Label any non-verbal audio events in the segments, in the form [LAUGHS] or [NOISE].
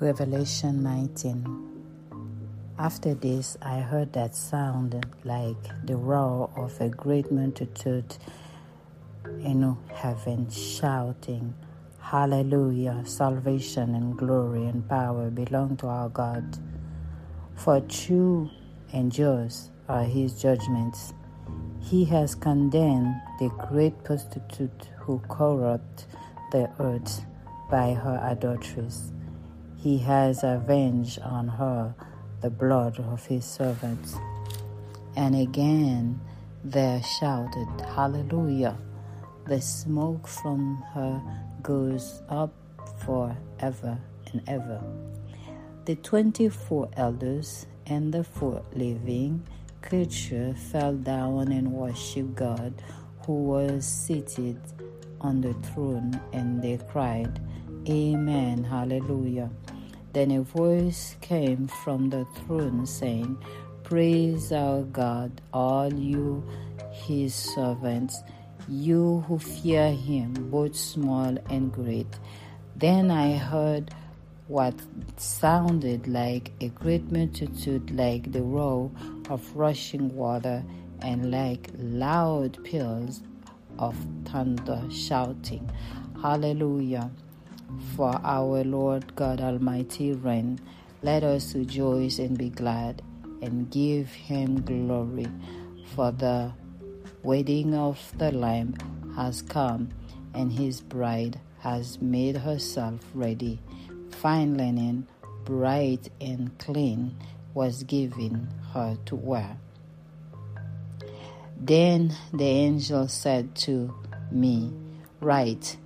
Revelation 19. After this, I heard that sound like the roar of a great multitude in heaven shouting, Hallelujah! Salvation and glory and power belong to our God. For true and just are his judgments. He has condemned the great prostitute who corrupt the earth by her adulteries. He has avenged on her the blood of his servants. And again there shouted, Hallelujah! The smoke from her goes up forever and ever. The twenty four elders and the four living creatures fell down and worshiped God who was seated on the throne, and they cried, Amen, Hallelujah. Then a voice came from the throne saying, Praise our God, all you his servants, you who fear him, both small and great. Then I heard what sounded like a great multitude, like the roar of rushing water, and like loud peals of thunder shouting, Hallelujah! For our Lord God Almighty reign. Let us rejoice and be glad and give him glory. For the wedding of the Lamb has come, and his bride has made herself ready. Fine linen, bright and clean, was given her to wear. Then the angel said to me, Write,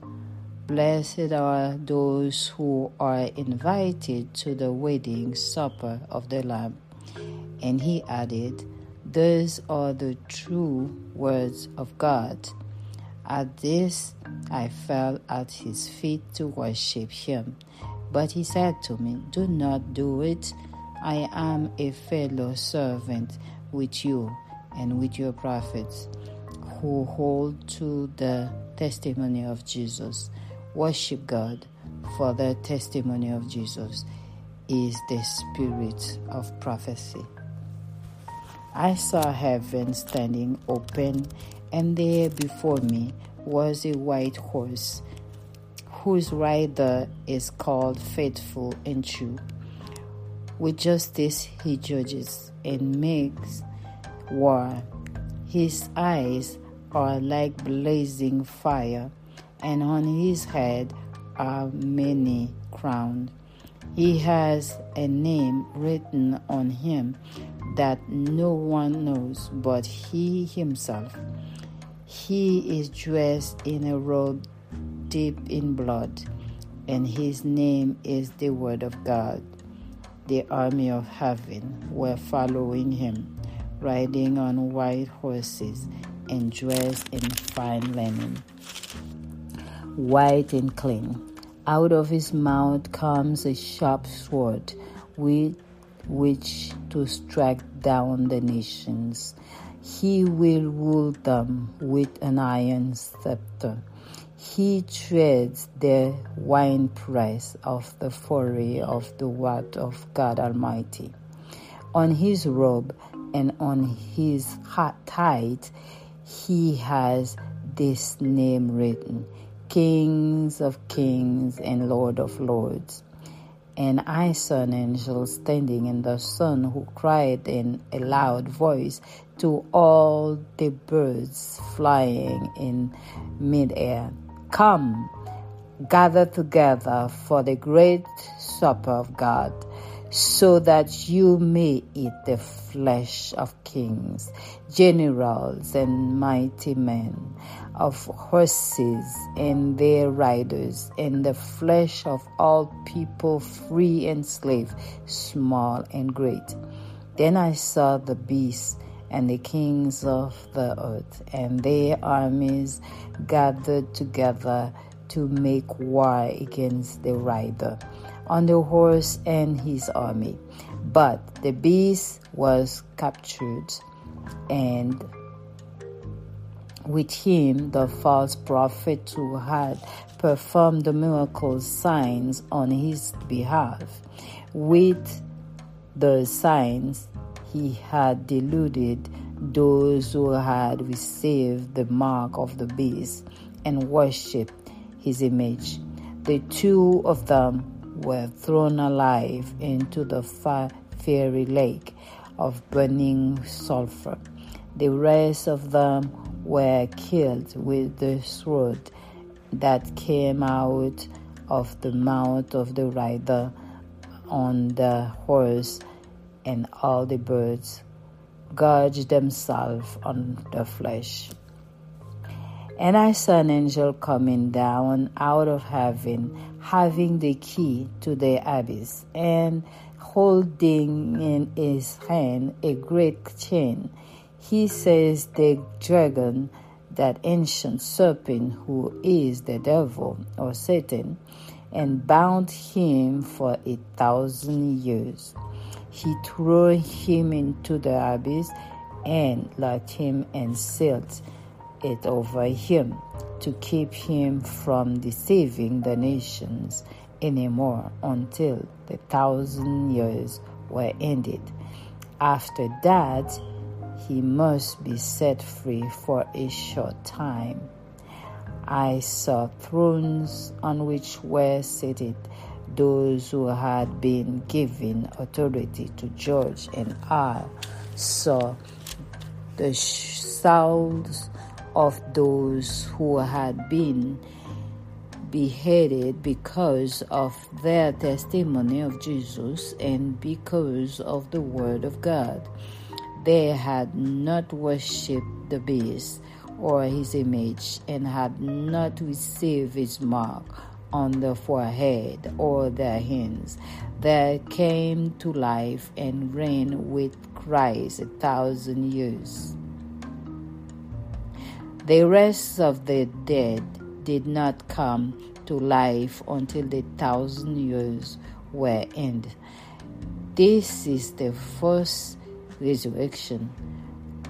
Blessed are those who are invited to the wedding supper of the Lamb. And he added, Those are the true words of God. At this, I fell at his feet to worship him. But he said to me, Do not do it. I am a fellow servant with you and with your prophets who hold to the testimony of Jesus. Worship God, for the testimony of Jesus is the spirit of prophecy. I saw heaven standing open, and there before me was a white horse, whose rider is called Faithful and True. With justice he judges and makes war. His eyes are like blazing fire and on his head are many crowns. He has a name written on him that no one knows but he himself. He is dressed in a robe deep in blood, and his name is the Word of God. The army of heaven were following him, riding on white horses and dressed in fine linen white and clean. Out of his mouth comes a sharp sword with which to strike down the nations. He will rule them with an iron scepter. He treads the winepress of the fury of the wrath of God Almighty. On his robe and on his thigh he has this name written Kings of kings and Lord of lords. And I saw an angel standing in the sun who cried in a loud voice to all the birds flying in midair Come, gather together for the great supper of God so that you may eat the flesh of kings, generals, and mighty men, of horses and their riders, and the flesh of all people, free and slave, small and great. Then I saw the beasts and the kings of the earth, and their armies gathered together to make war against the rider on the horse and his army. But the beast was captured and with him the false prophet who had performed the miracle signs on his behalf. With the signs, he had deluded those who had received the mark of the beast and worshipped his image. The two of them were thrown alive into the fiery lake of burning sulfur. The rest of them were killed with the sword that came out of the mouth of the rider on the horse, and all the birds gorged themselves on the flesh. And I saw an angel coming down out of heaven, having the key to the abyss, and holding in his hand a great chain. He says, The dragon, that ancient serpent who is the devil or Satan, and bound him for a thousand years. He threw him into the abyss and locked him and sealed it over him to keep him from deceiving the nations anymore until the thousand years were ended. After that, he must be set free for a short time. I saw thrones on which were seated those who had been given authority to judge, and I saw the souls of those who had been beheaded because of their testimony of Jesus and because of the Word of God. They had not worshipped the beast or his image and had not received his mark on the forehead or their hands. They came to life and reigned with Christ a thousand years. The rest of the dead did not come to life until the thousand years were ended. This is the first resurrection.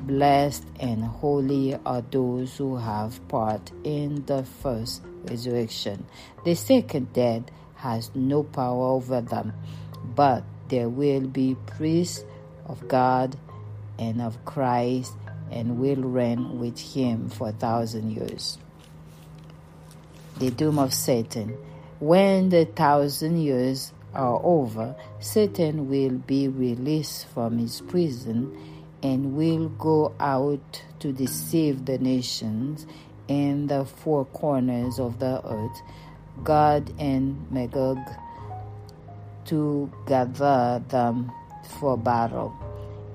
Blessed and holy are those who have part in the first resurrection. The second death has no power over them, but there will be priests of God and of Christ and will reign with him for a thousand years. The doom of Satan. When the thousand years are over, Satan will be released from his prison and will go out to deceive the nations in the four corners of the earth, Gog and Magog, to gather them for battle.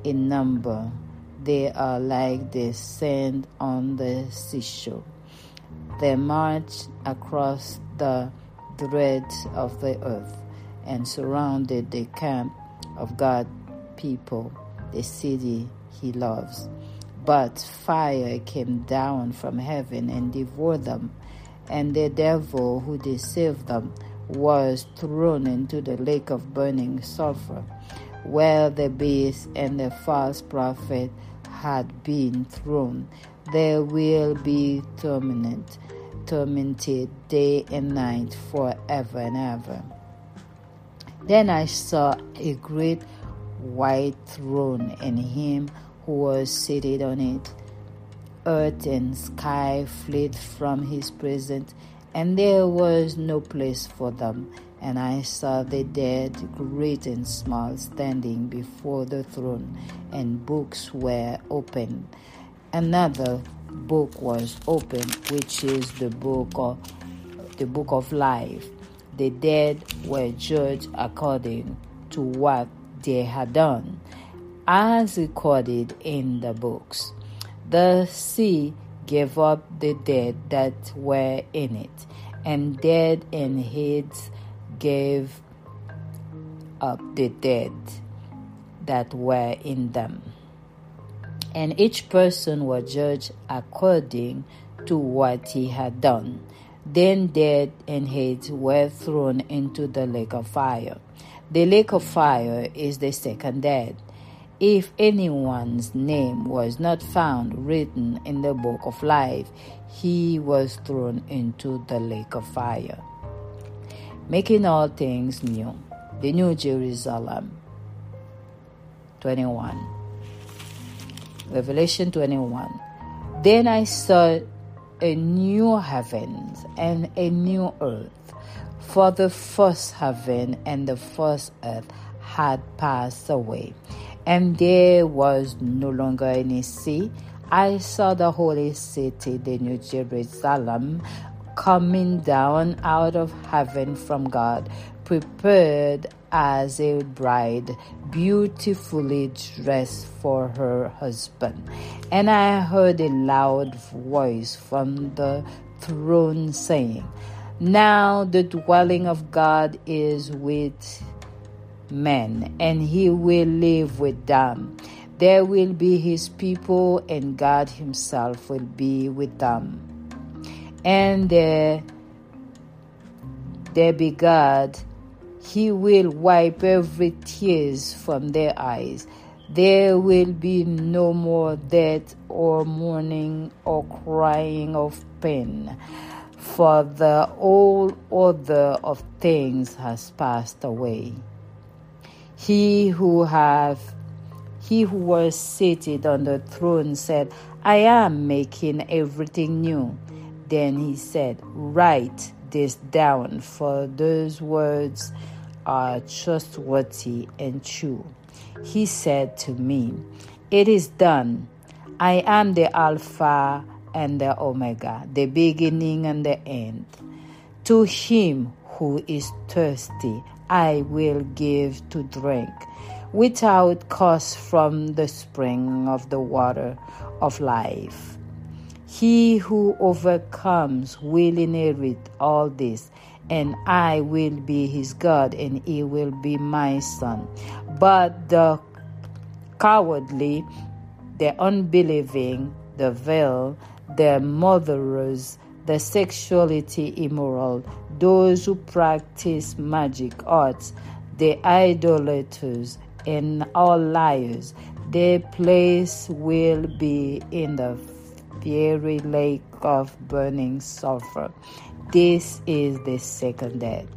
In number, they are like the sand on the seashore. They march across the breadth of the earth and surrounded the camp of God people, the city he loves. But fire came down from heaven and devoured them, and the devil who deceived them was thrown into the lake of burning sulfur, where the beast and the false prophet had been thrown. They will be tormented, tormented day and night forever and ever. Then I saw a great white throne and him who was seated on it. Earth and sky fled from his presence, and there was no place for them. And I saw the dead, great and small, standing before the throne, and books were opened. Another book was opened, which is the book of the book of life. The dead were judged according to what they had done as recorded in the books. The sea gave up the dead that were in it, and dead and Hades gave up the dead that were in them. And each person was judged according to what he had done. Then dead and Hades were thrown into the lake of fire. The lake of fire is the second death If anyone's name was not found written in the book of life, he was thrown into the lake of fire. Making all things new. The New Jerusalem. 21. Revelation 21. Then I saw a new heaven and a new earth, for the first heaven and the first earth had passed away, and there was no longer any sea. I saw the holy city, the New Jerusalem, coming down out of heaven from God, prepared as a bride, beautifully dressed for her husband. And I heard a loud voice from the throne saying, Now the dwelling of God is with men, and he will live with them. There will be his people, and God himself will be with them. And there, be God he will wipe every tears from their eyes. There will be no more death or mourning or crying of pain, for the old order of things has passed away. He who have he who was seated on the throne said, I am making everything new. Then he said, Write this down, for those words are trustworthy and true. He said to me, It is done. I am the Alpha and the Omega, the beginning and the end. To him who is thirsty, I will give to drink without cost from the spring of the water of life. He who overcomes will inherit all this, and I will be his God, and he will be my son. But the cowardly, the unbelieving, the vile, the murderers, the sexuality immoral, those who practice magic arts, the idolaters, and all liars, their place will be in the fiery lake of burning sulfur. This is the second death.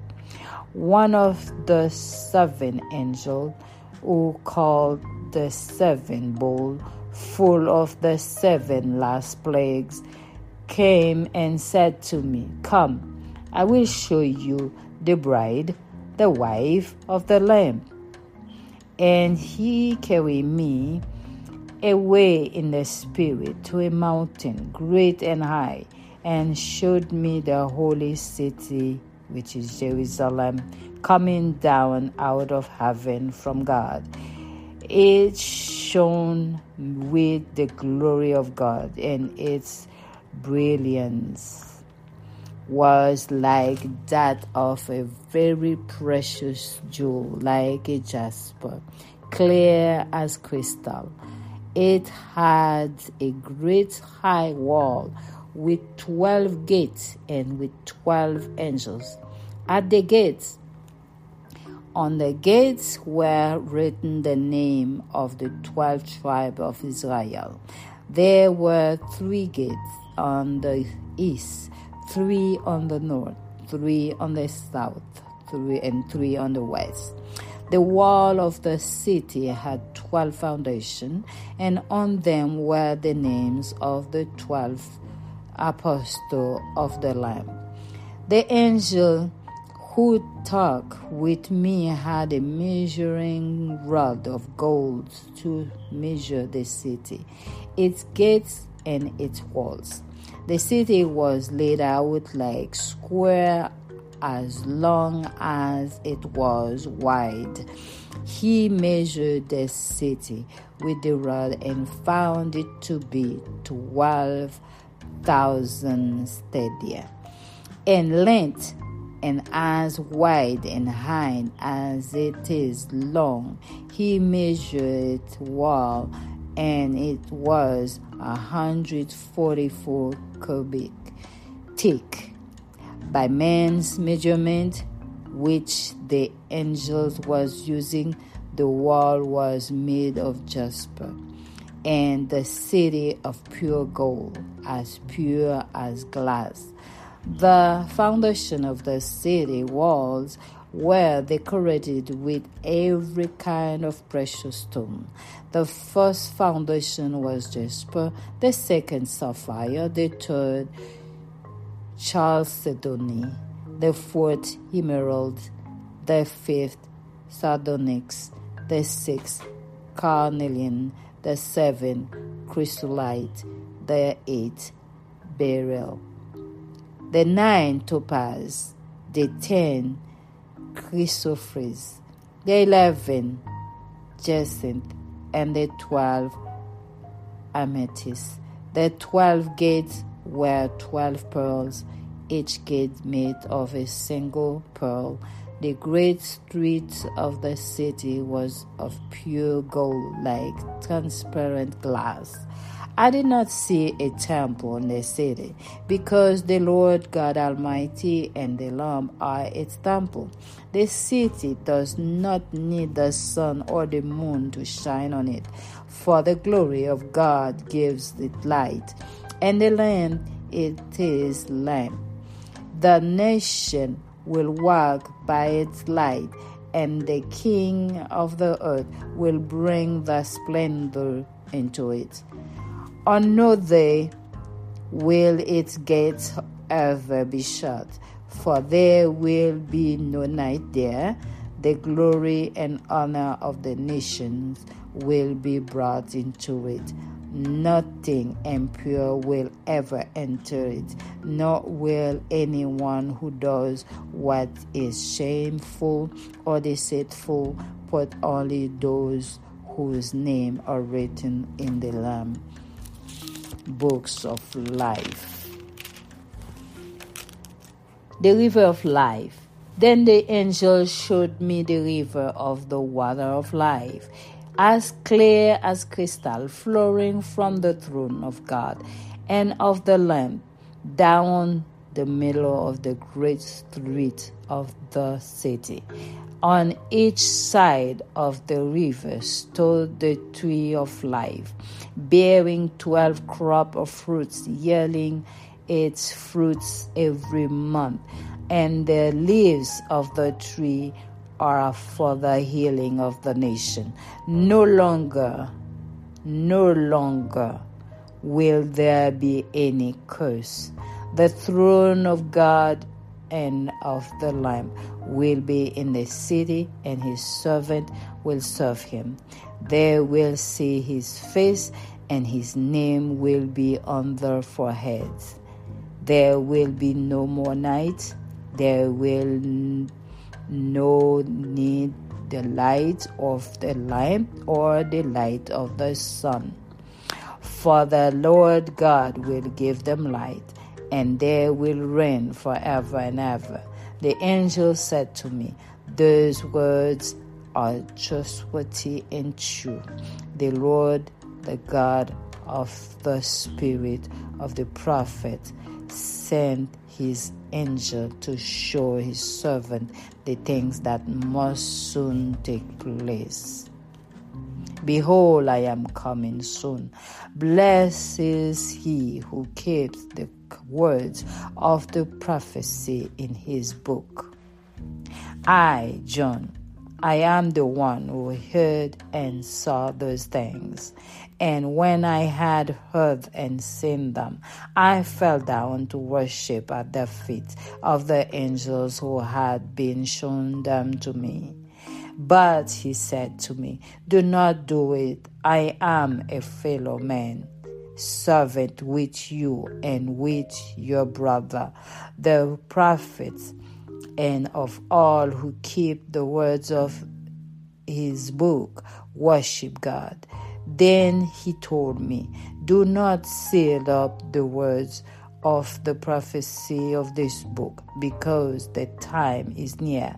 One of the seven angels who called the seven bowl full of the seven last plagues came and said to me, Come, I will show you the bride, the wife of the Lamb. And he carried me away in the spirit to a mountain great and high and showed me the holy city, which is Jerusalem, coming down out of heaven from God. It shone with the glory of God, and its brilliance was like that of a very precious jewel, like a jasper, clear as crystal. It had a great high wall with 12 gates and with 12 angels. At the gates, on the gates were written the name of the 12 tribes of Israel. There were three gates on the east, three on the north, three on the south, three and three on the west. The wall of the city had twelve foundations, and on them were the names of the twelve apostles of the Lamb. The angel who talked with me had a measuring rod of gold to measure the city, its gates and its walls. The city was laid out like square as long as it was wide. He measured the city with the rod and found it to be twelve thousand stadia in length and as wide and high as it is long. He measured wall and it was a hundred forty four cubits thick by man's measurement which the angels was using The wall was made of jasper, and the city of pure gold, as pure as glass. The foundation of the city walls were decorated with every kind of precious stone. The first foundation was jasper, the second sapphire, the third chalcedony, the fourth emerald, the fifth sardonyx, the sixth carnelian, the seventh chrysolite, the eighth beryl, the ninth topaz, the ten chrysoprase, the eleven jacinth, and the twelve amethyst. The twelve gates were twelve pearls, each gate made of a single pearl. The great street of the city was of pure gold, like transparent glass. I did not see a temple in the city, because the Lord God Almighty and the Lamb are its temple. The city does not need the sun or the moon to shine on it, for the glory of God gives it light, and the Lamb it is lamp. The nation will walk by its light, and the King of the earth will bring the splendor into it. On no day will its gates ever be shut, for there will be no night there. The glory and honor of the nations will be brought into it. Nothing impure will ever enter it, nor will anyone who does what is shameful or deceitful, but only those whose names are written in the Lamb books of life. The river of life. Then the angel showed me the river of the water of life as clear as crystal, flowing from the throne of God and of the Lamb down the middle of the great street of the city. On each side of the river stood the tree of life, bearing twelve crop of fruits, yielding its fruits every month, and the leaves of the tree are for the healing of the nation. No longer, no longer will there be any curse. The throne of God and of the Lamb will be in the city, and his servant will serve him. They will see his face, and his name will be on their foreheads. There will be no more night. There will no need the light of the lamp or the light of the sun. For the Lord God will give them light, and they will reign forever and ever. The angel said to me, Those words are trustworthy and true. The Lord, the God of the Spirit of the prophet, sent his angel to show his servant the things that must soon take place. Behold, I am coming soon. Blessed is he who keeps the words of the prophecy in his book. I, John, I am the one who heard and saw those things. And when I had heard and seen them, I fell down to worship at the feet of the angels who had been shown them to me. But he said to me, Do not do it. I am a fellow man, servant with you and with your brother, the prophets, and of all who keep the words of his book, worship God. Then he told me, Do not seal up the words of the prophecy of this book, because the time is near.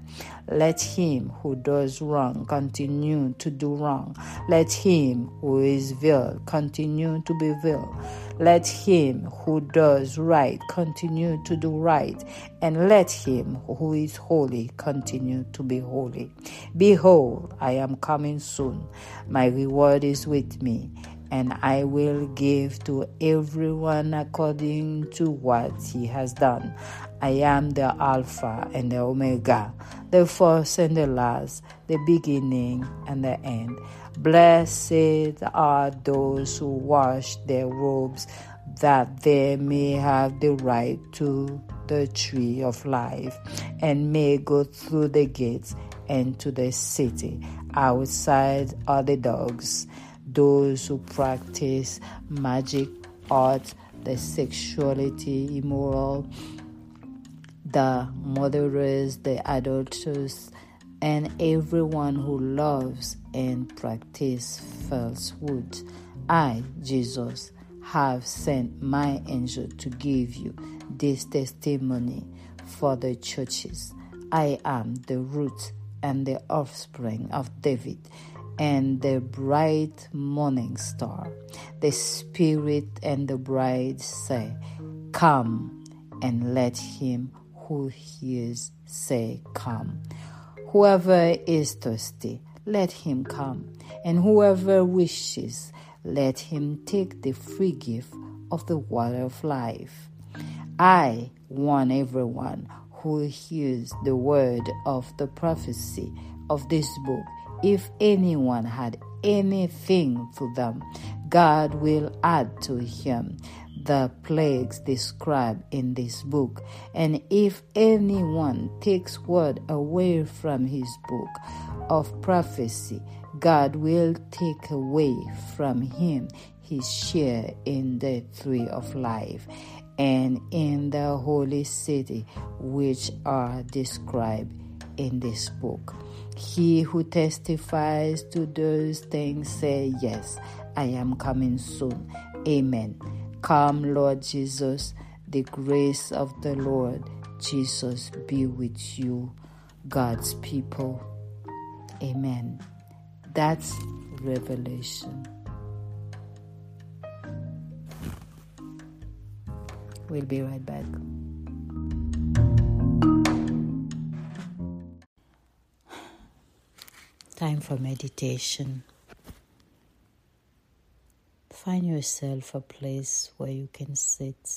Let him who does wrong continue to do wrong. Let him who is vile continue to be vile. Let him who does right continue to do right, and let him who is holy continue to be holy. Behold, I am coming soon. My reward is with me and I will give to everyone according to what he has done. I am the Alpha and the Omega, the first and the last, the beginning and the end. Blessed are those who wash their robes, that they may have the right to the tree of life and may go through the gates into the city. Outside are the dogs those who practice magic art, the sexuality immoral, the murderers, the adulterers, and everyone who loves and practices falsehood. I, Jesus, have sent my angel to give you this testimony for the churches. I am the root and the offspring of David and the bright morning star. The Spirit and the bride say, Come, and let him who hears say, Come. Whoever is thirsty, let him come, and whoever wishes, let him take the free gift of the water of life. I want everyone who hears the word of the prophecy of this book if anyone had anything to them, God will add to him the plagues described in this book. And if anyone takes word away from his book of prophecy, God will take away from him his share in the tree of life and in the holy city which are described in this book. He who testifies to those things say, Yes, I am coming soon. Amen. Come, Lord Jesus, the grace of the Lord Jesus be with you, God's people. Amen. That's revelation. We'll be right back. Time for meditation. Find yourself a place where you can sit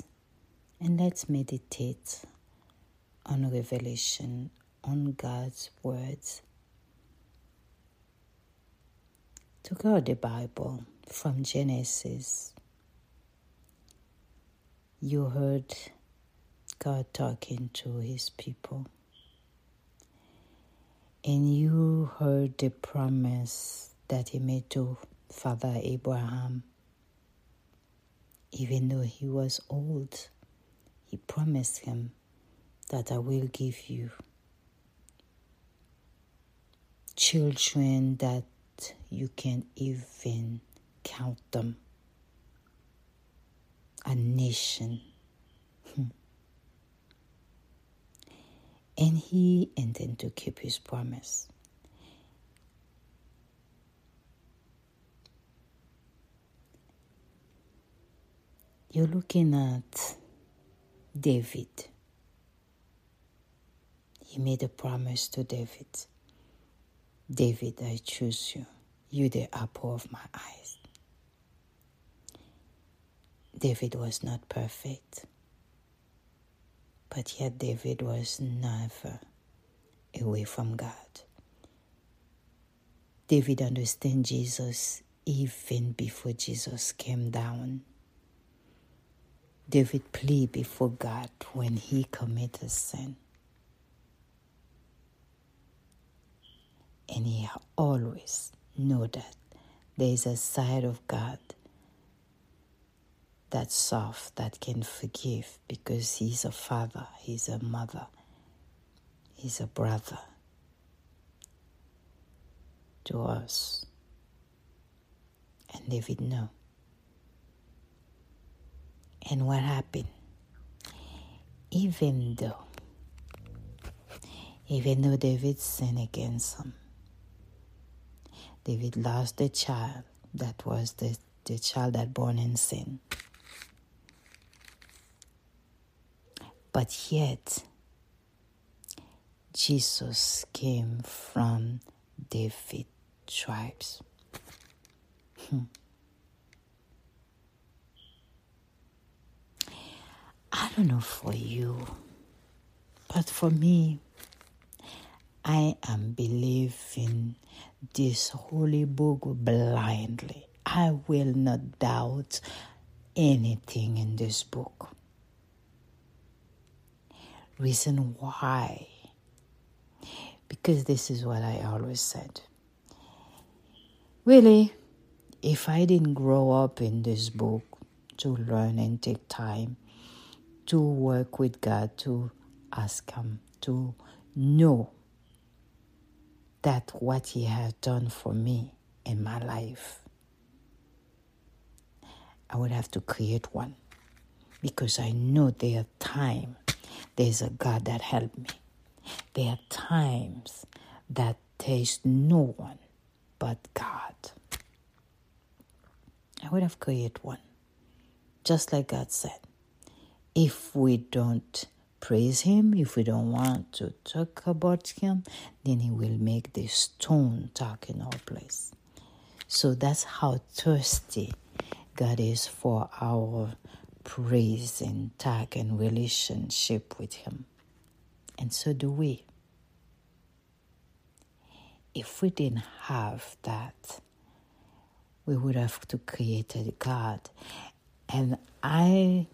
and let's meditate on revelation, on God's words. To go the Bible from Genesis, you heard God talking to his people and you heard the promise that he made to Father Abraham. Even though he was old, he promised him that I will give you children that you can't even count them. A nation and he intended to keep his promise. You're looking at David. He made a promise to David David, I choose you. You, the apple of my eyes. David was not perfect. But yet, David was never away from God. David understood Jesus even before Jesus came down. David pleaded before God when he committed sin. And he always know that there is a side of God that's soft, that can forgive because he's a father, he's a mother, he's a brother to us. And David knew. And what happened even though, even though David sinned against him, David lost the child that was the, the child that born in sin. But yet, Jesus came from David tribes. Hmm. I don't know for you, but for me, I am believing this holy book blindly. I will not doubt anything in this book. Reason why? Because this is what I always said. Really, if I didn't grow up in this book to learn and take time to work with God, to ask Him, to know that what He has done for me in my life, I would have to create one because I know there are times there's a God that helped me. There are times that there's no one but God. I would have created one, just like God said. If we don't praise Him, if we don't want to talk about Him, then He will make the stone talk in our place. So that's how thirsty God is for our praise and talk and relationship with Him. And so do we. If we didn't have that, we would have to create a God. And I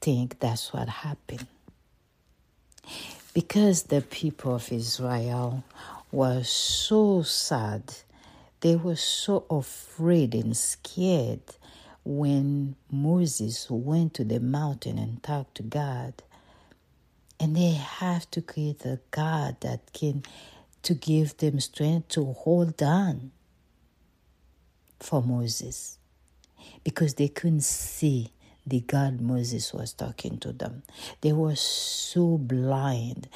think that's what happened. Because the people of Israel were so sad, they were so afraid and scared when Moses went to the mountain and talked to God. And they have to create a God that can to give them strength to hold on for Moses because they couldn't see the God Moses was talking to them. They were so blind.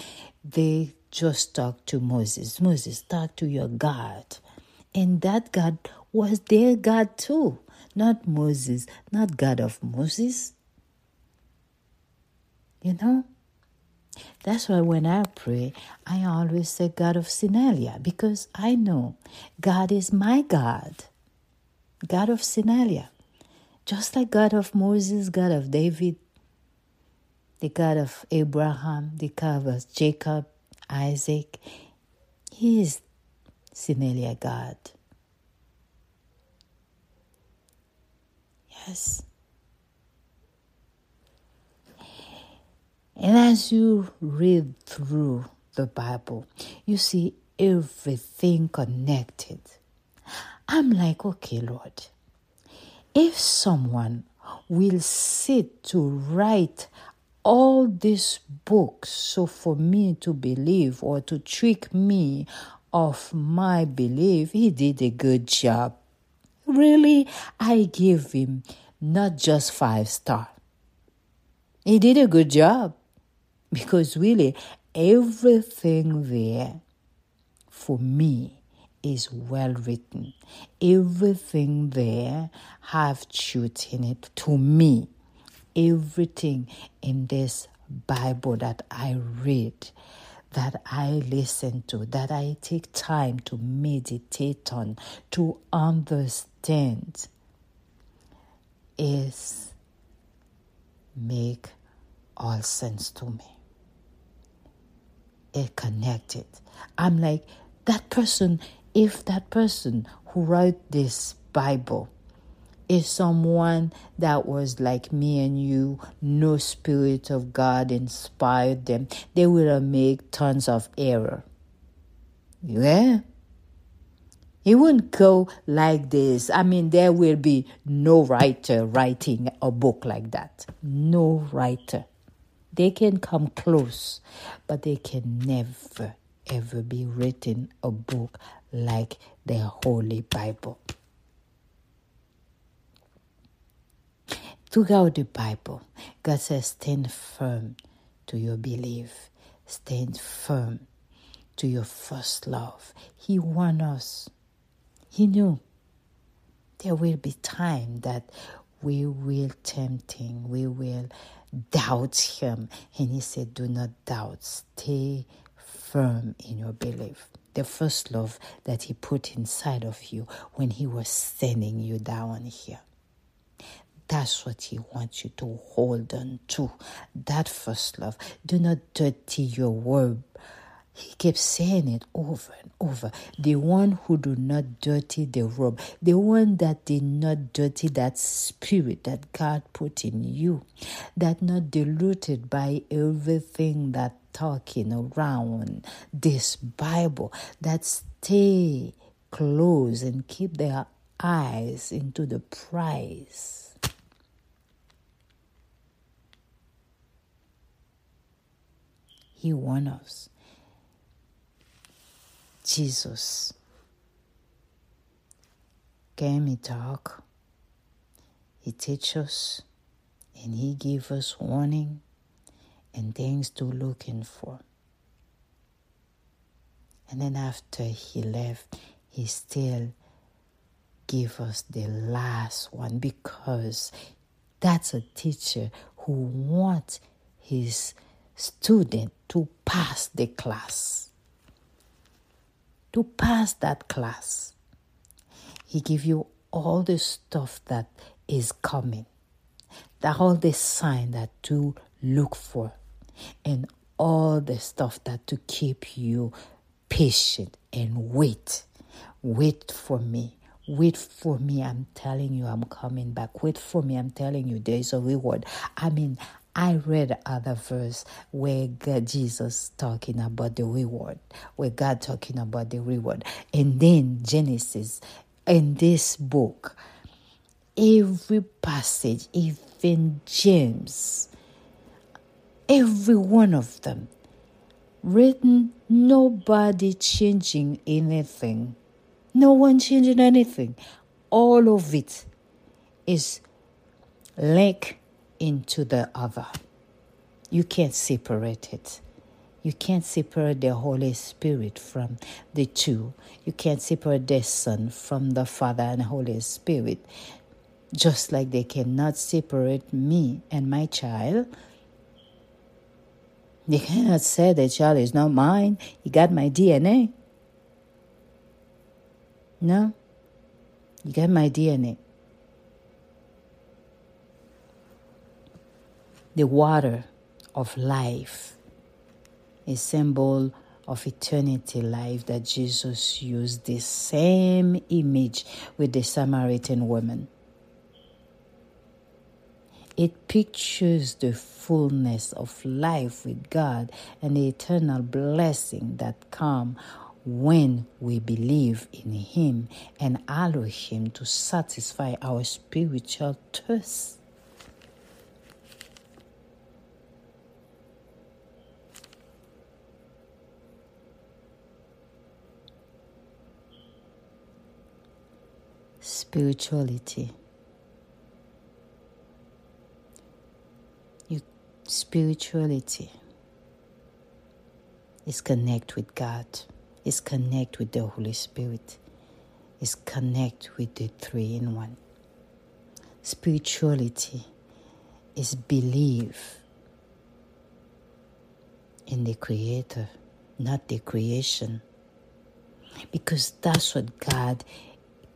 They just talked to Moses. Moses, talk to your God. And that God was their God too, not Moses, not God of Moses. You know? That's why when I pray, I always say God of Sinalia because I know God is my God, God of Sinalia. Just like God of Moses, God of David, the God of Abraham, the God of Jacob, Isaac, He is Sinalia God. Yes. And as you read through the Bible, you see everything connected. I'm like, okay, Lord, if someone will sit to write all these books so for me to believe or to trick me of my belief, he did a good job. Really, I give him not just five star. He did a good job because really everything there for me is well written. Everything there have truth in it to me. Everything in this Bible that I read, that I listen to, that I take time to meditate on, to understand, is make all sense to me. It connected. I'm like, that person if that person who wrote this Bible is someone that was like me and you, no spirit of God inspired them, they would have made tons of error. Yeah. He wouldn't go like this. I mean, there will be no writer writing a book like that. No writer. They can come close, but they can never, ever be written a book like the Holy Bible. throughout the Bible, God says, stand firm to your belief, stand firm to your first love. He warned us. He knew there will be time that we will tempt him, we will doubt him. And he said, Do not doubt, stay firm in your belief. The first love that he put inside of you when he was sending you down here. That's what He wants you to hold on to. That first love. Do not dirty your word. He keeps saying it over and over. The one who do not dirty the robe, the one that did not dirty that spirit that God put in you, that not diluted by everything that talking around this Bible, that stay close and keep their eyes into the prize He wants us. Jesus came, He talk, He teach us, and He give us warning and things to looking for. And then after He left, He still give us the last one because that's a teacher who wants his student to pass the class. To pass that class. He give you all the stuff that is coming. That all the sign that to look for and all the stuff that to keep you patient and wait. Wait for me. Wait for me. I'm telling you, I'm coming back. Wait for me. I'm telling you, there is a reward. I mean, I read other verse where God, Jesus talking about the reward, where God talking about the reward, and then Genesis in this book, every passage, even James, every one of them, written nobody changing anything, no one changing anything. All of it is like into the other. You can't separate it. You can't separate the Holy Spirit from the two. You can't separate the Son from the Father and Holy Spirit. Just like they cannot separate me and my child. They cannot say the child is not mine. He got my DNA. No. You got my DNA. The water of life, a symbol of eternity life that Jesus used the same image with the Samaritan woman. It pictures the fullness of life with God and the eternal blessing that come when we believe in Him and allow Him to satisfy our spiritual thirst. Spirituality. You, spirituality is connect with God, is connect with the Holy Spirit, is connect with the three in one. Spirituality is believe in the Creator, not the creation. Because that's what God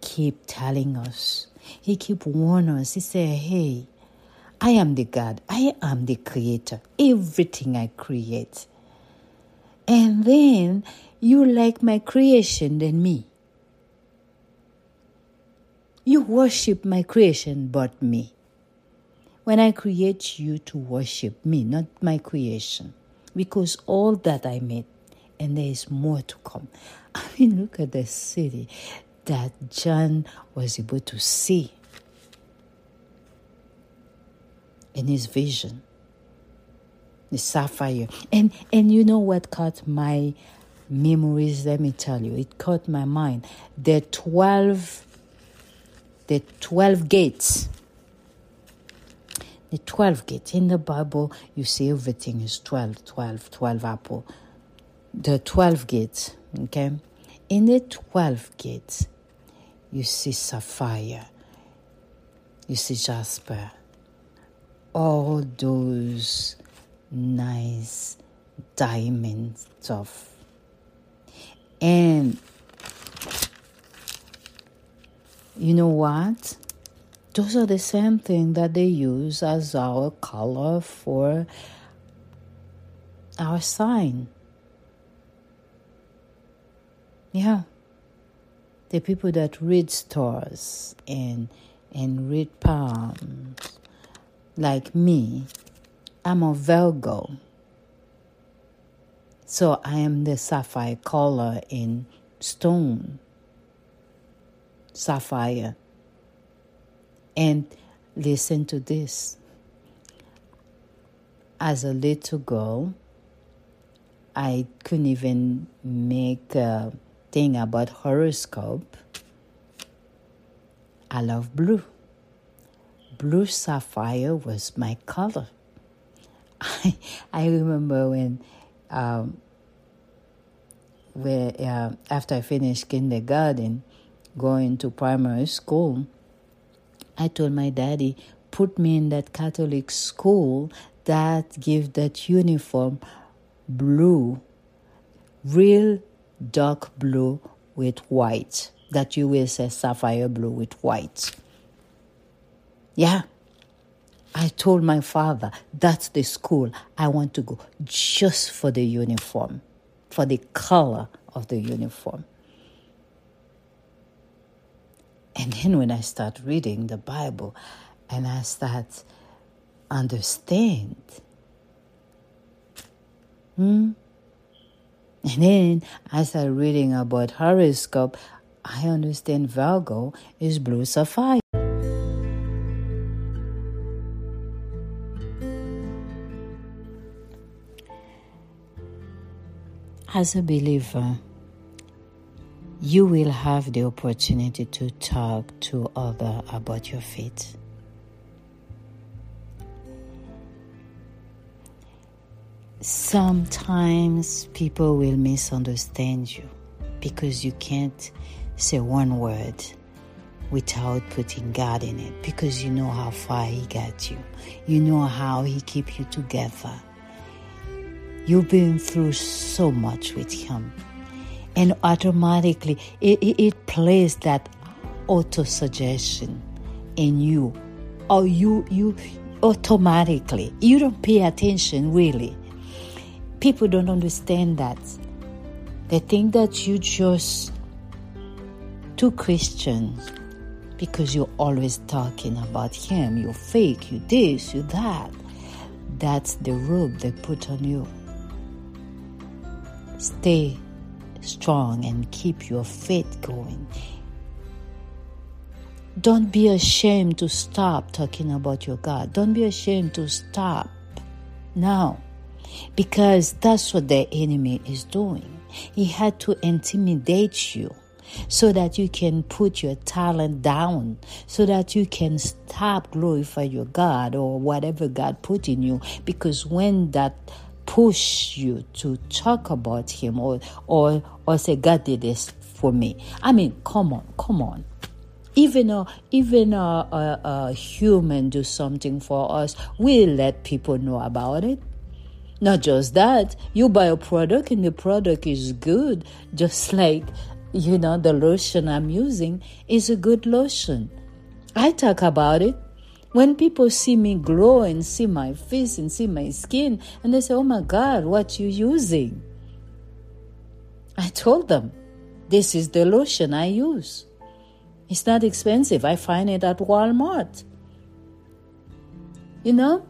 keep telling us. He keep warning us. He say, hey, I am the God. I am the creator. Everything I create. And then you like my creation than me. You worship my creation but me. When I create you to worship me, not my creation. Because all that I made, and there is more to come. [LAUGHS] I mean, look at the city that John was able to see in his vision. The sapphire. And and you know what caught my memories, let me tell you, it caught my mind. The twelve the twelve gates The 12 gate. In the Bible, you see everything is 12, 12, 12 apple. The 12 gates, okay? In the 12 gates, you see sapphire, you see jasper, all those nice diamond stuff. And you know what? Those are the same thing that they use as our color for our sign. Yeah. The people that read stars and and read palms, like me, I'm a Virgo. So I am the sapphire color in stone. Sapphire. And listen to this. As a little girl, I couldn't even make thing about horoscope. I love blue. Blue sapphire was my color. I, I remember when, um, where, uh, after I finished kindergarten, going to primary school, I told my daddy, put me in that Catholic school that give that uniform blue, real dark blue with white. That you will say sapphire blue with white. Yeah. I told my father, that's the school I want to go just for the uniform, for the color of the uniform. And then when I start reading the Bible and I start understand, hmm? [LAUGHS] And then I start reading about horoscope, I understand Virgo is blue sapphire. As a believer, you will have the opportunity to talk to other about your faith. Sometimes people will misunderstand you because you can't say one word without putting God in it because you know how far he got you. You know how he keep you together. You've been through so much with him. And automatically it, it, it plays that auto suggestion in you. Or you you automatically. You don't pay attention really. People don't understand that. They think that you just two Christians because you're always talking about him. You're fake, you this, you that. That's the robe they put on you. Stay strong and keep your faith going. Don't be ashamed to stop talking about your God. Don't be ashamed to stop now because that's what the enemy is doing. He had to intimidate you so that you can put your talent down, so that you can stop glorify your God or whatever God put in you. Because when that push you to talk about him or or or say God did this for me. I mean, come on, come on. Even a even a, a, a human do something for us, we let people know about it. Not just that, you buy a product and the product is good, just like you know the lotion I'm using is a good lotion. I talk about it when people see me glow and see my face and see my skin, and they say, Oh my God, what you using? I told them, This is the lotion I use. It's not expensive. I find it at Walmart. You know?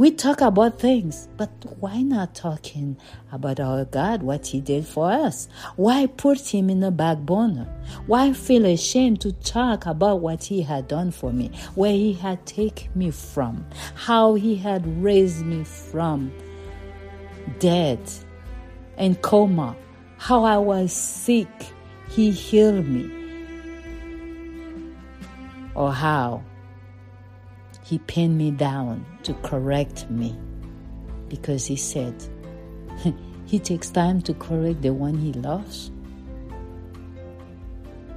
We talk about things, but why not talking about our God, what He did for us? Why put Him in the back burner? Why feel ashamed to talk about what He had done for me, where He had taken me from, how He had raised me from dead and coma, how I was sick, He healed me, or how he pinned me down to correct me because he said [LAUGHS] he takes time to correct the one he loves.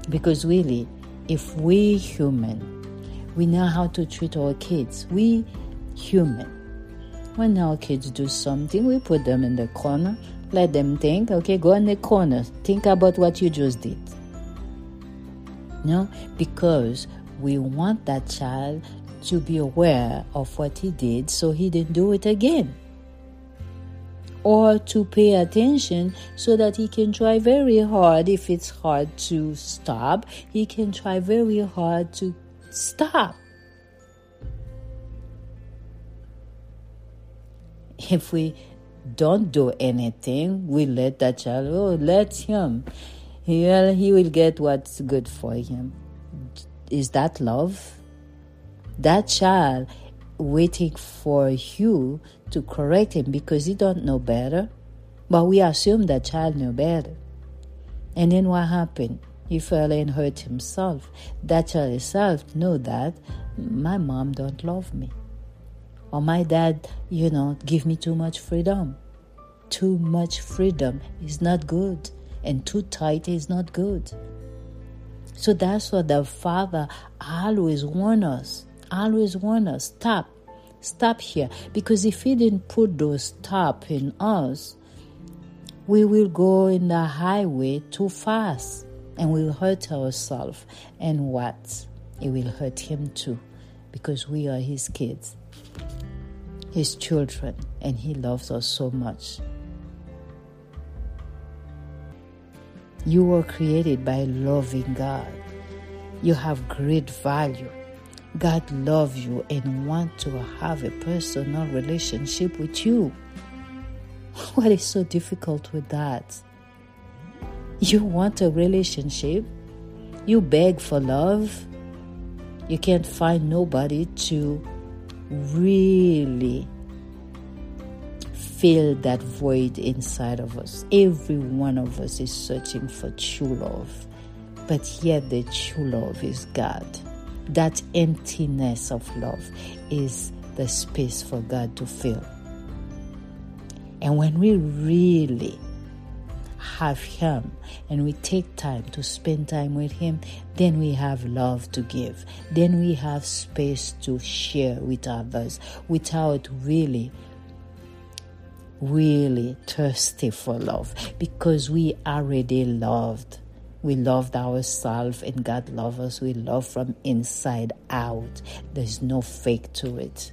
Because really, if we human, we know how to treat our kids. We human. When our kids do something, we put them in the corner, let them think, okay, go in the corner, think about what you just did. No, because we want that child to be aware of what he did so he didn't do it again. Or to pay attention so that he can try very hard. If it's hard to stop, he can try very hard to stop. If we don't do anything, we let that child, oh, let him. He, he will get what's good for him. Is that love? That child waiting for you to correct him because he don't know better. But we assume that child knew better. And then what happened? He fell and hurt himself. That child himself know that my mom don't love me. Or my dad, you know, give me too much freedom. Too much freedom is not good. And too tight is not good. So that's what the Father always warn us always warn us stop, stop here. Because if He didn't put those stop in us, we will go in the highway too fast and we'll hurt ourselves. And what? It will hurt Him too because we are His kids, His children, and He loves us so much. You were created by loving God. You have great value. God loves you and want to have a personal relationship with you. [LAUGHS] What is so difficult with that? You want a relationship, you beg for love, you can't find nobody to really fill that void inside of us. Every one of us is searching for true love, but yet the true love is God. That emptiness of love is the space for God to fill. And when we really have Him and we take time to spend time with Him, then we have love to give. Then we have space to share with others without really, really thirsty for love because we already loved. We loved ourselves and God loves us. We love from inside out. There's no fake to it.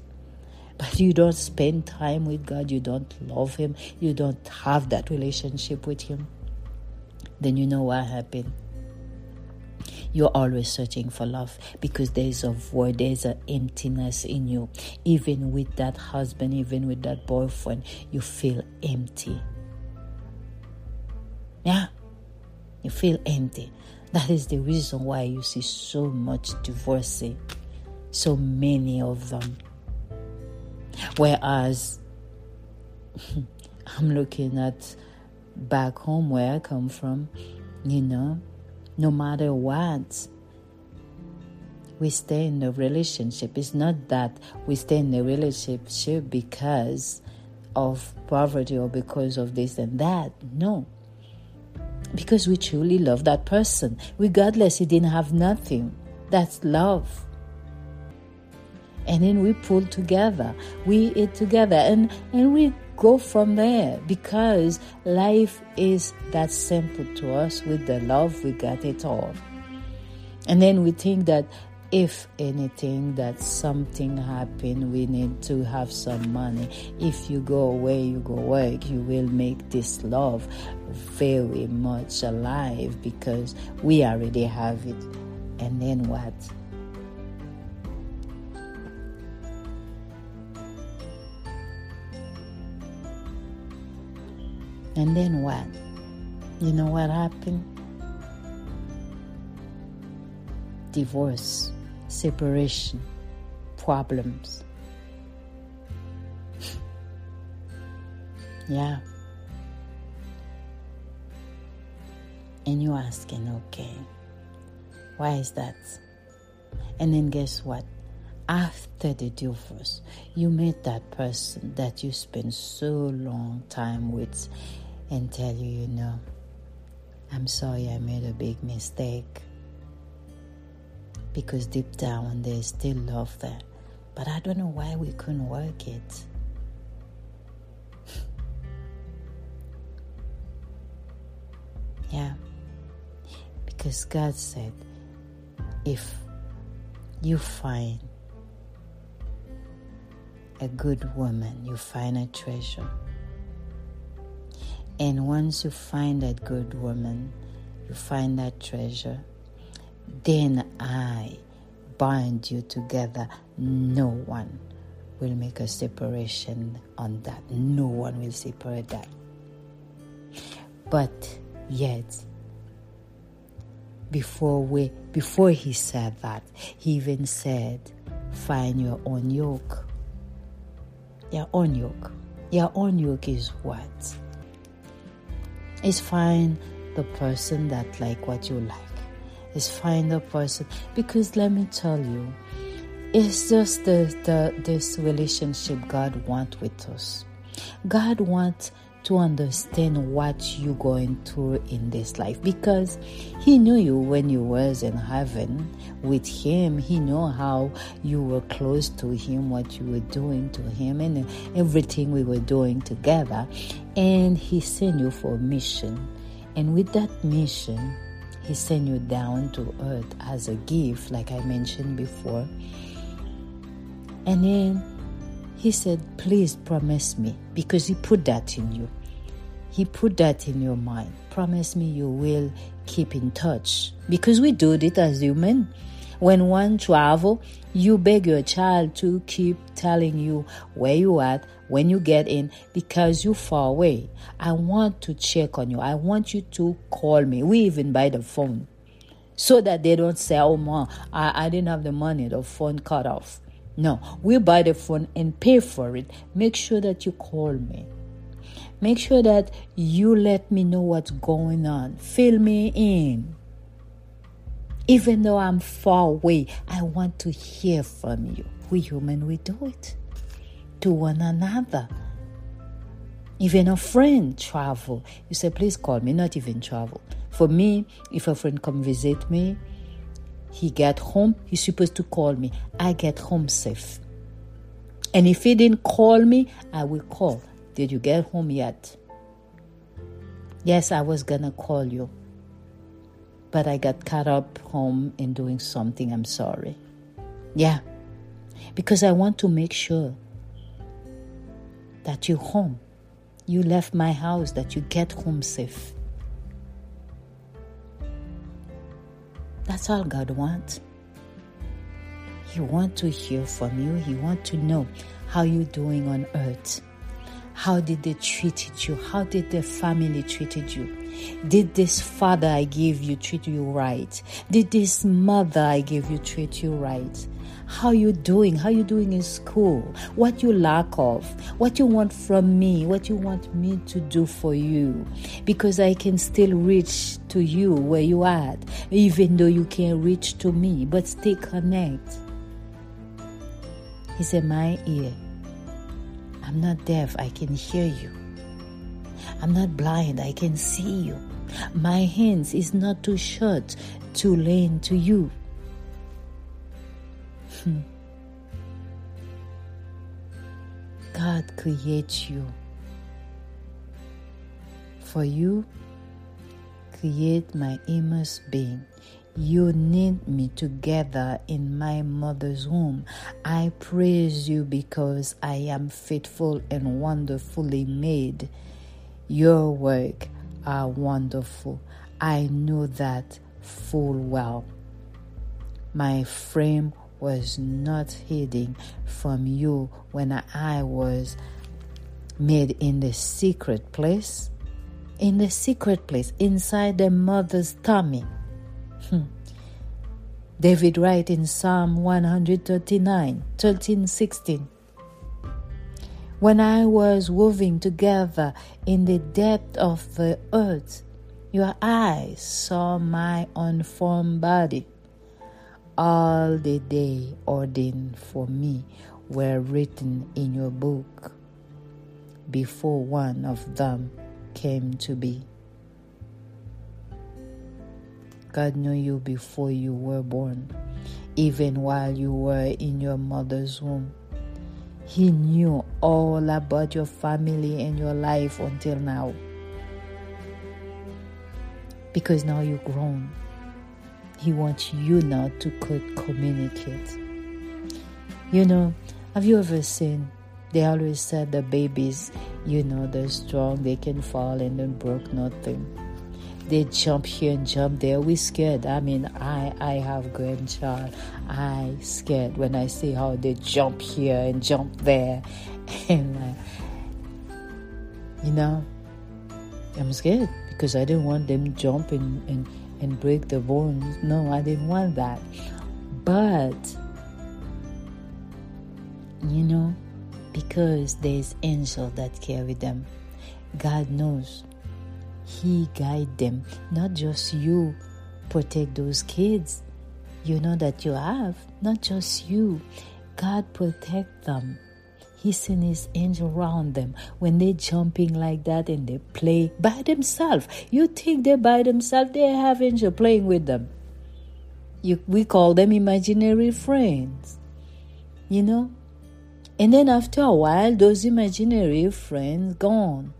But you don't spend time with God, you don't love Him, you don't have that relationship with Him, then you know what happened. You're always searching for love because there's a void, there's an emptiness in you. Even with that husband, even with that boyfriend, you feel empty. Yeah. You feel empty. That is the reason why you see so much divorcing, so many of them. Whereas [LAUGHS] I'm looking at back home where I come from, you know, no matter what, we stay in the relationship. It's not that we stay in the relationship because of poverty or because of this and that. No because we truly love that person, regardless he didn't have nothing. That's love. And then we pull together, we eat together, and, and we go from there because life is that simple to us. With the love, we got it all. And then we think that if anything that something happen we need to have some money. If you go away you go work you will make this love very much alive because we already have it. And then what? And then what? You know what happened? Divorce separation, problems. [LAUGHS] yeah. And you're asking, okay, why is that? And then guess what? after the divorce, you meet that person that you spent so long time with and tell you, you know, I'm sorry I made a big mistake. Because deep down there's still love there. But I don't know why we couldn't work it. yeah. Because God said, if you find a good woman, you find a treasure. And once you find that good woman, you find that treasure, then I bind you together. No one will make a separation on that. No one will separate that. But yet, before we before he said that, he even said, find your own yoke. Your own yoke. Your own yoke is what? It's find the person that like what you like. It's find the person. Because let me tell you, it's just the, the this relationship God wants with us. God wants to understand what you're going through in this life. Because he knew you when you was in heaven with him. He knew how you were close to him what you were doing to him and everything we were doing together. And he sent you for a mission. And with that mission he sent you down to earth as a gift like i mentioned before and then he said, Please promise me, because He put that in you. He put that in your mind. Promise me you will keep in touch. Because we do it as human. When one travel, you beg your child to keep telling you where you at when you get in because you're far away. I want to check on you. I want you to call me. We even buy the phone so that they don't say, "Oh, mom, I, I didn't have the money. The phone cut off." No, we buy the phone and pay for it. Make sure that you call me. Make sure that you let me know what's going on. Fill me in. Even though I'm far away, I want to hear from you. We human, we do it to one another. Even a friend travel. You say, please call me, not even travel. For me, if a friend come visit me, he get home, he's supposed to call me. I get home safe. And if he didn't call me, I will call. Did you get home yet? Yes, I was gonna call you. But I got caught up home in doing something. I'm sorry. Yeah. Because I want to make sure that you're home. You left my house, that you get home safe. That's all God wants. He wants to hear from you. He wants to know how you're doing on earth. How did they treated you? How did the family treated you? Did this father I gave you treat you right? Did this mother I gave you treat you right? How you doing? How you doing in school? What you lack of? What you want from me? What you want me to do for you? Because I can still reach to you where you at, even though you can't reach to me, but stay connect. He said, My ear. I'm not deaf, I can hear you. I'm not blind, I can see you. My hands is not too short to lean to you. Hmm. God creates you. For you, create my immense being. You knit me together in my mother's womb. I praise you because I am faithful and wonderfully made. Your work are wonderful. I know that full well. My frame was not hidden from you when I was made in the secret place. In the secret place, inside the mother's tummy. Hmm. David writes in Psalm 139, 13, 16. When I was woven together in the depth of the earth, your eyes saw my unformed body. all the day ordained for me were written in your book before one of them came to be. God knew you before you were born, even while you were in your mother's womb. He knew all about your family and your life until now. Because now you're grown. He wants you now to could communicate. You know, have you ever seen? They always said the babies, you know, they're strong, they can fall and then broke nothing they jump here and jump there. We scared. I mean, I I have grandchild. I scared when I see how they jump here and jump there, [LAUGHS] and uh, you know, I'm scared because I didn't want them jump and, and and break the bones. No, I didn't want that. But you know, because there's angel that carry them. God knows he guide them, not just you protect those kids. You know that you have, not just you. God protect them. He sent his angel around them when they jumping like that and they play by themselves. You think they're by themselves, they have angel playing with them. You, we call them imaginary friends. You know? And then after a while, those imaginary friends gone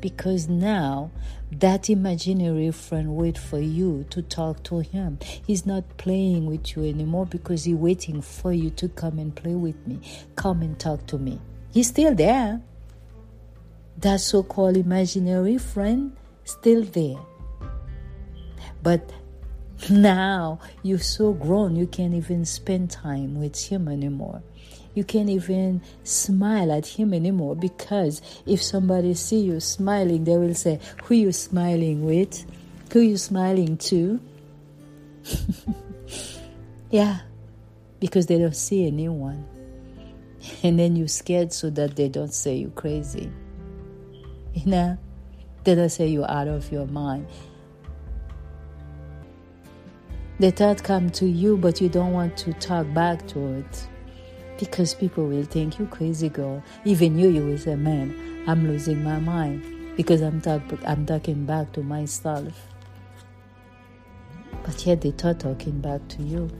because now that imaginary friend wait for you to talk to him. He's not playing with you anymore because he's waiting for you to come and play with me. Come and talk to me. He's still there. That so-called imaginary friend still there. But now you're so grown you can't even spend time with him anymore you can't even smile at him anymore because if somebody see you smiling, they will say, "Who you smiling with? Who you smiling to?" [LAUGHS] yeah, because they don't see anyone, and then you're scared so that they don't say you crazy. You know, they don't say you're out of your mind. The thought come to you, but you don't want to talk back to it because people will think you crazy girl. Even you, you will say, man, I'm losing my mind because I'm, talk, I'm talking back to myself. But yet they thought talking back to you.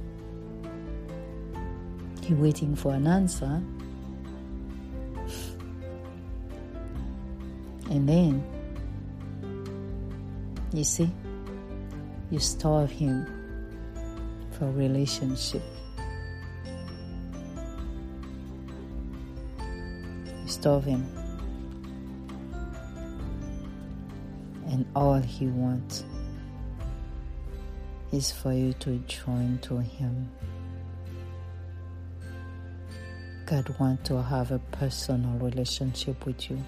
You're waiting for an answer. And then, you see, you starve him for relationship. Of him. And all he wants is for you to join to him. God wants to have a personal relationship with you.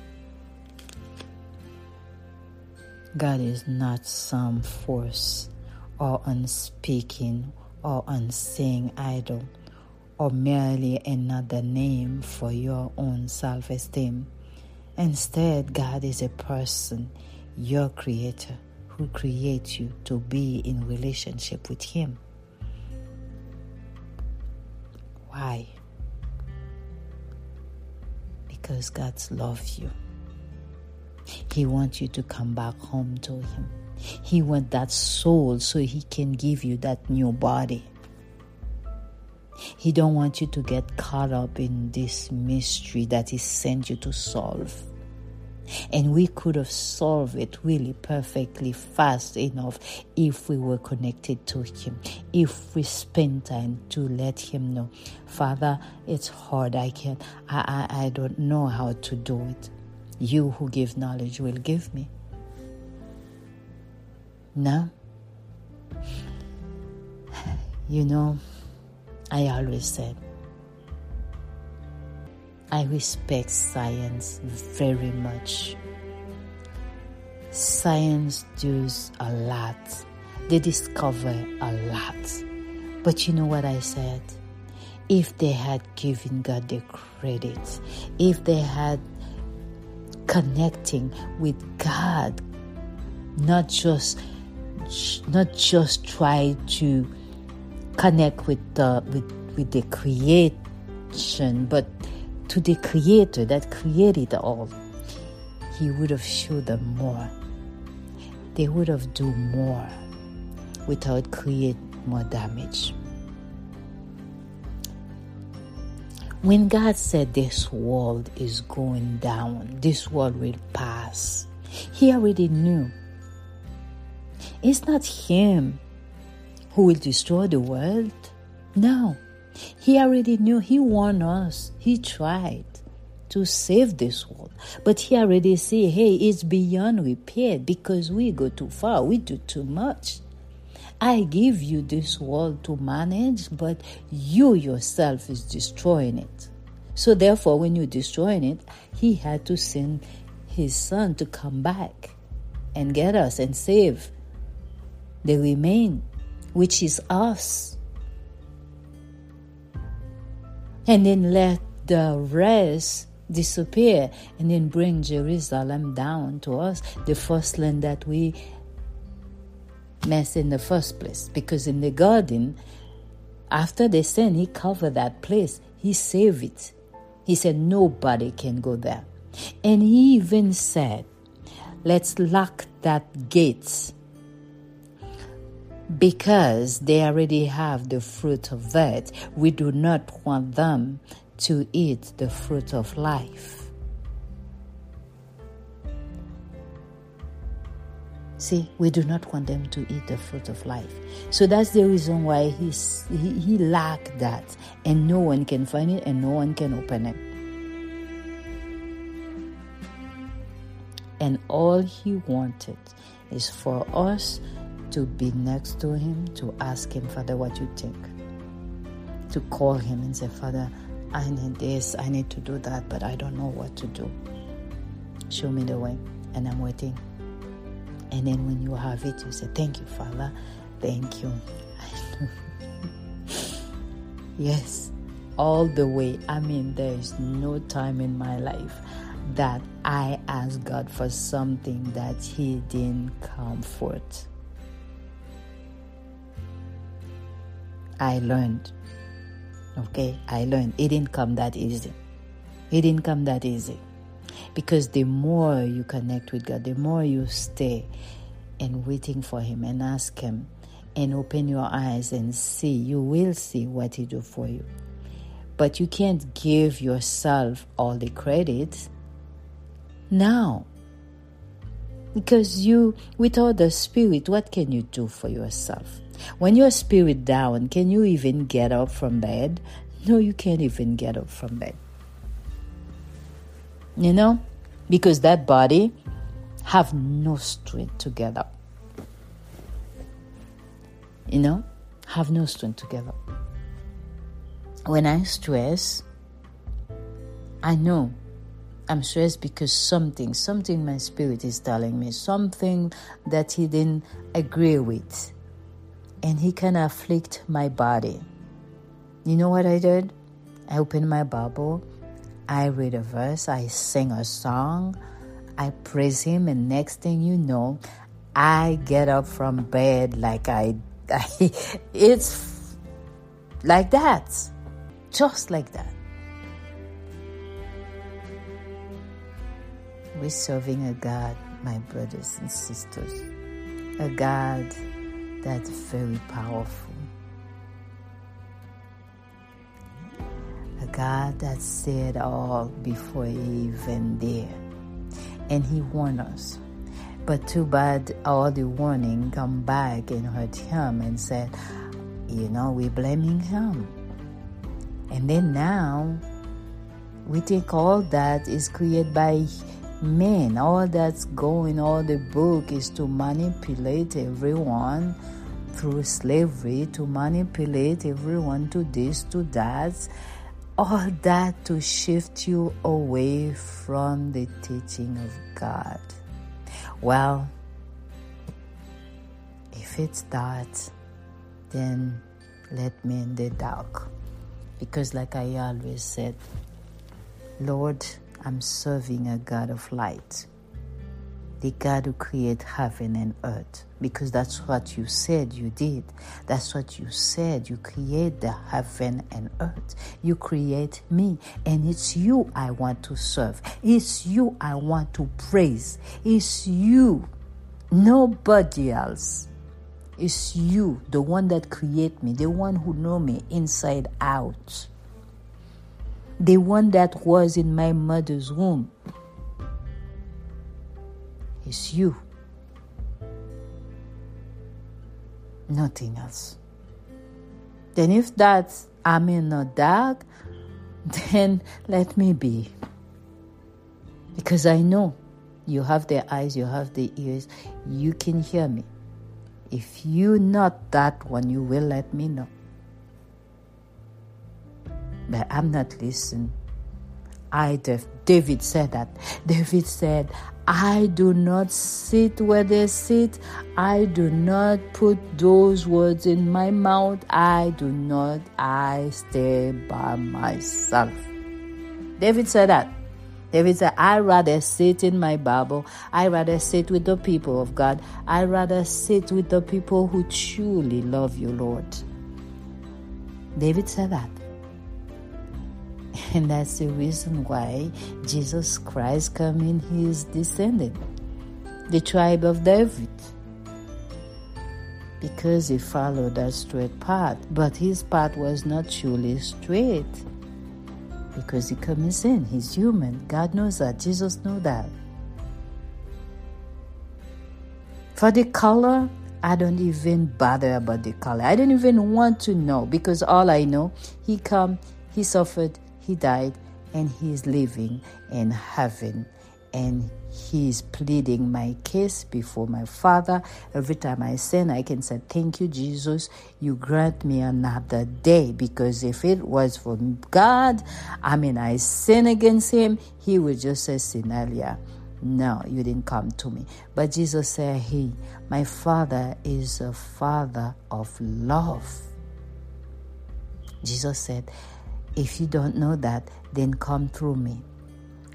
God is not some force or unspeaking or unsaying idol or merely another name for your own self esteem. Instead, God is a person, your creator, who creates you to be in relationship with Him. Why? Because God loves you. He wants you to come back home to Him. He wants that soul so He can give you that new body. He don't want you to get caught up in this mystery that he sent you to solve. And we could have solved it really perfectly fast enough if we were connected to Him, if we spend time to let Him know, Father, it's hard. I can't, I, I, I don't know how to do it. You who give knowledge will give me. Now, [SIGHS] you know, I always said, I respect science very much. Science does a lot, they discover a lot. But you know what I said? If they had given God the credit, if they had connecting with God, not just not just try to connect with the with with the creation, but to the creator that created all, he would have showed them more. They would have do more without create more damage. When God said this world is going down, this world will pass, He already knew. It's not Him who will destroy the world. No. He already knew. He warned us. He tried to save this world. But he already said, hey, it's beyond repair because we go too far. We do too much. I give you this world to manage, but you yourself is destroying it. So therefore, when you're destroying it, he had to send his son to come back and get us and save the remain, which is us. And then let the rest disappear and then bring Jerusalem down to us, the first land that we mess in the first place. Because in the garden, after the sin, he covered that place. He saved it. He said nobody can go there. And he even said, let's lock that gates because they already have the fruit of that. We do not want them to eat the fruit of life. See, we do not want them to eat the fruit of life. So that's the reason why he's, he, he lacked that. And no one can find it and no one can open it. And all he wanted is for us to be next to him, to ask him, Father, what you think? To call him and say, Father, I need this, I need to do that, but I don't know what to do. Show me the way, and I'm waiting. And then when you have it, you say, Thank you, Father. Thank you. [LAUGHS] yes, all the way. I mean, there is no time in my life that I ask God for something that He didn't comfort. I learned. Okay, I learned. It didn't come that easy. It didn't come that easy. Because the more you connect with God, the more you stay and waiting for Him and ask Him and open your eyes and see, you will see what He do for you. But you can't give yourself all the credit now. Because you, without the Spirit, what can you do for yourself? When your spirit down, can you even get up from bed? No, you can't even get up from bed. You know? Because that body have no strength to get up. You know? Have no strength to get up. When I stress, I know I'm stressed because something, something my spirit is telling me, something that he didn't agree with. And he can afflict my body. You know what I did? I opened my Bible I read a verse, I sing a song, I praise Him, and next thing you know, I get up from bed like I, [LAUGHS] I it's like that, just like that. We're serving a God, my brothers and sisters, a God that's very powerful. A God that said all before even there. And he warned us. But too bad all the warning come back and hurt him and said, you know, we're blaming him. And then now we think all that is created by men. All that's going, all the book is to manipulate everyone through slavery, to manipulate everyone to this, to that all that to shift you away from the teaching of God. Well, if it's that, then let me in the dark. Because, like I always said, Lord, I'm serving a God of light. the God who created heaven and earth, because that's what you said you did. That's what you said. You create the heaven and earth. You create me, and it's you I want to serve. It's you I want to praise. It's you, nobody else. It's you, the one that create me, the one who know me inside out, the one that was in my mother's womb is you. Nothing else. Then, if that's I'm in the dark, [LAUGHS] then let me be. Because I know you have the eyes, you have the ears, you can hear me. If you not that one, you will let me know. But I'm not listening. I, David said that. David said, I do not sit where they sit. I do not put those words in my mouth. I do not. I stay by myself. David said that. David said, I rather sit in my Bible. I rather sit with the people of God. I rather sit with the people who truly love you, Lord. David said that. [LAUGHS] And that's the reason why Jesus Christ came in his descendant, the tribe of David. Because he followed that straight path, but his path was not truly straight. Because he comes in, he's human. God knows that. Jesus knew that. For the color, I don't even bother about the color. I don't even want to know because all I know, he come, he suffered, he died and he is living in heaven. And he is pleading my case before my father. Every time i sin i can say thank you jesus. You grant me another day. Because if it was from god i mean i sin against him he would just say sinalia no you didn't come to me. But jesus said he my father is a father of love. Jesus said if you don't know that, then come through me.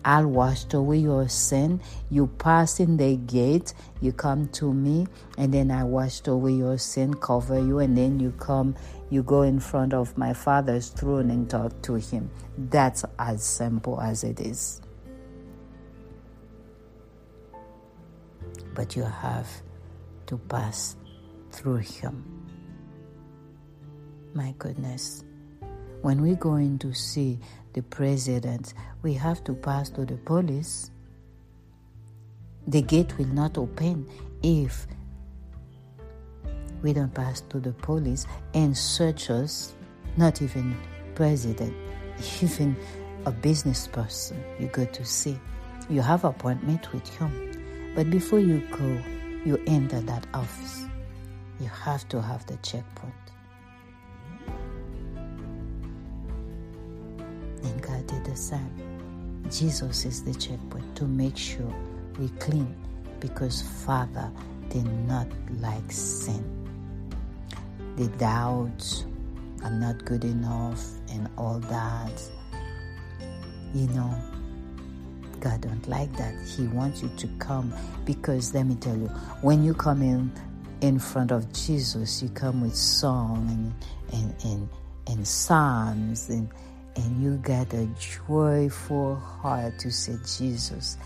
I'll wash away your sin. You pass in the gate, you come to me, and then I washed away your sin, cover you, and then you come, you go in front of my Father's throne and talk to Him. That's as simple as it is. But you have to pass through Him. My goodness. When we go in to see the president, we have to pass through the police. The gate will not open if we don't pass through the police and search us, not even president, [LAUGHS] even a business person you go to see. You have appointment with him. But before you go, you enter that office. You have to have the checkpoint. The same. Jesus is the checkpoint to make sure we clean because Father did not like sin. The doubts, I'm not good enough, and all that. You know, God don't like that. He wants you to come because let me tell you, when you come in in front of Jesus, you come with song and and and, and psalms and and you get a joyful heart to say, Jesus,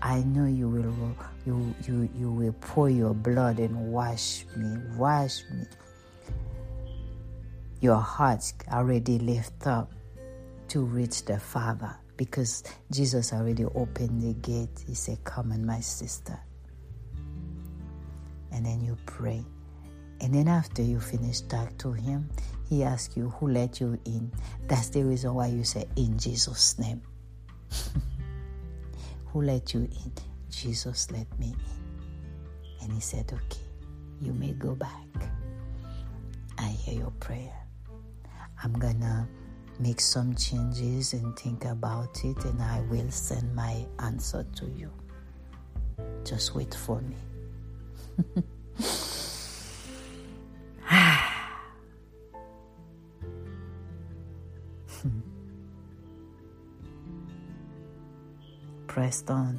I know you will you you you will pour your blood and wash me, wash me. Your heart already lift up to reach the Father because Jesus already opened the gate. He said, Come on, my sister. And then you pray. And then after you finish talk to him, he asks you who let you in. That's the reason why you say in Jesus' name. [LAUGHS] who let you in? Jesus let me in. And he said, Okay, you may go back. I hear your prayer. I'm gonna make some changes and think about it, and I will send my answer to you. Just wait for me. [LAUGHS] Mm-hmm. pressed on.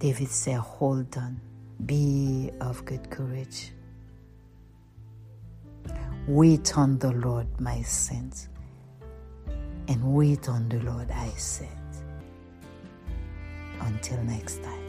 David said, Hold on, be of good courage. Wait on the Lord, my saints, and wait on the Lord, I said. Until next time.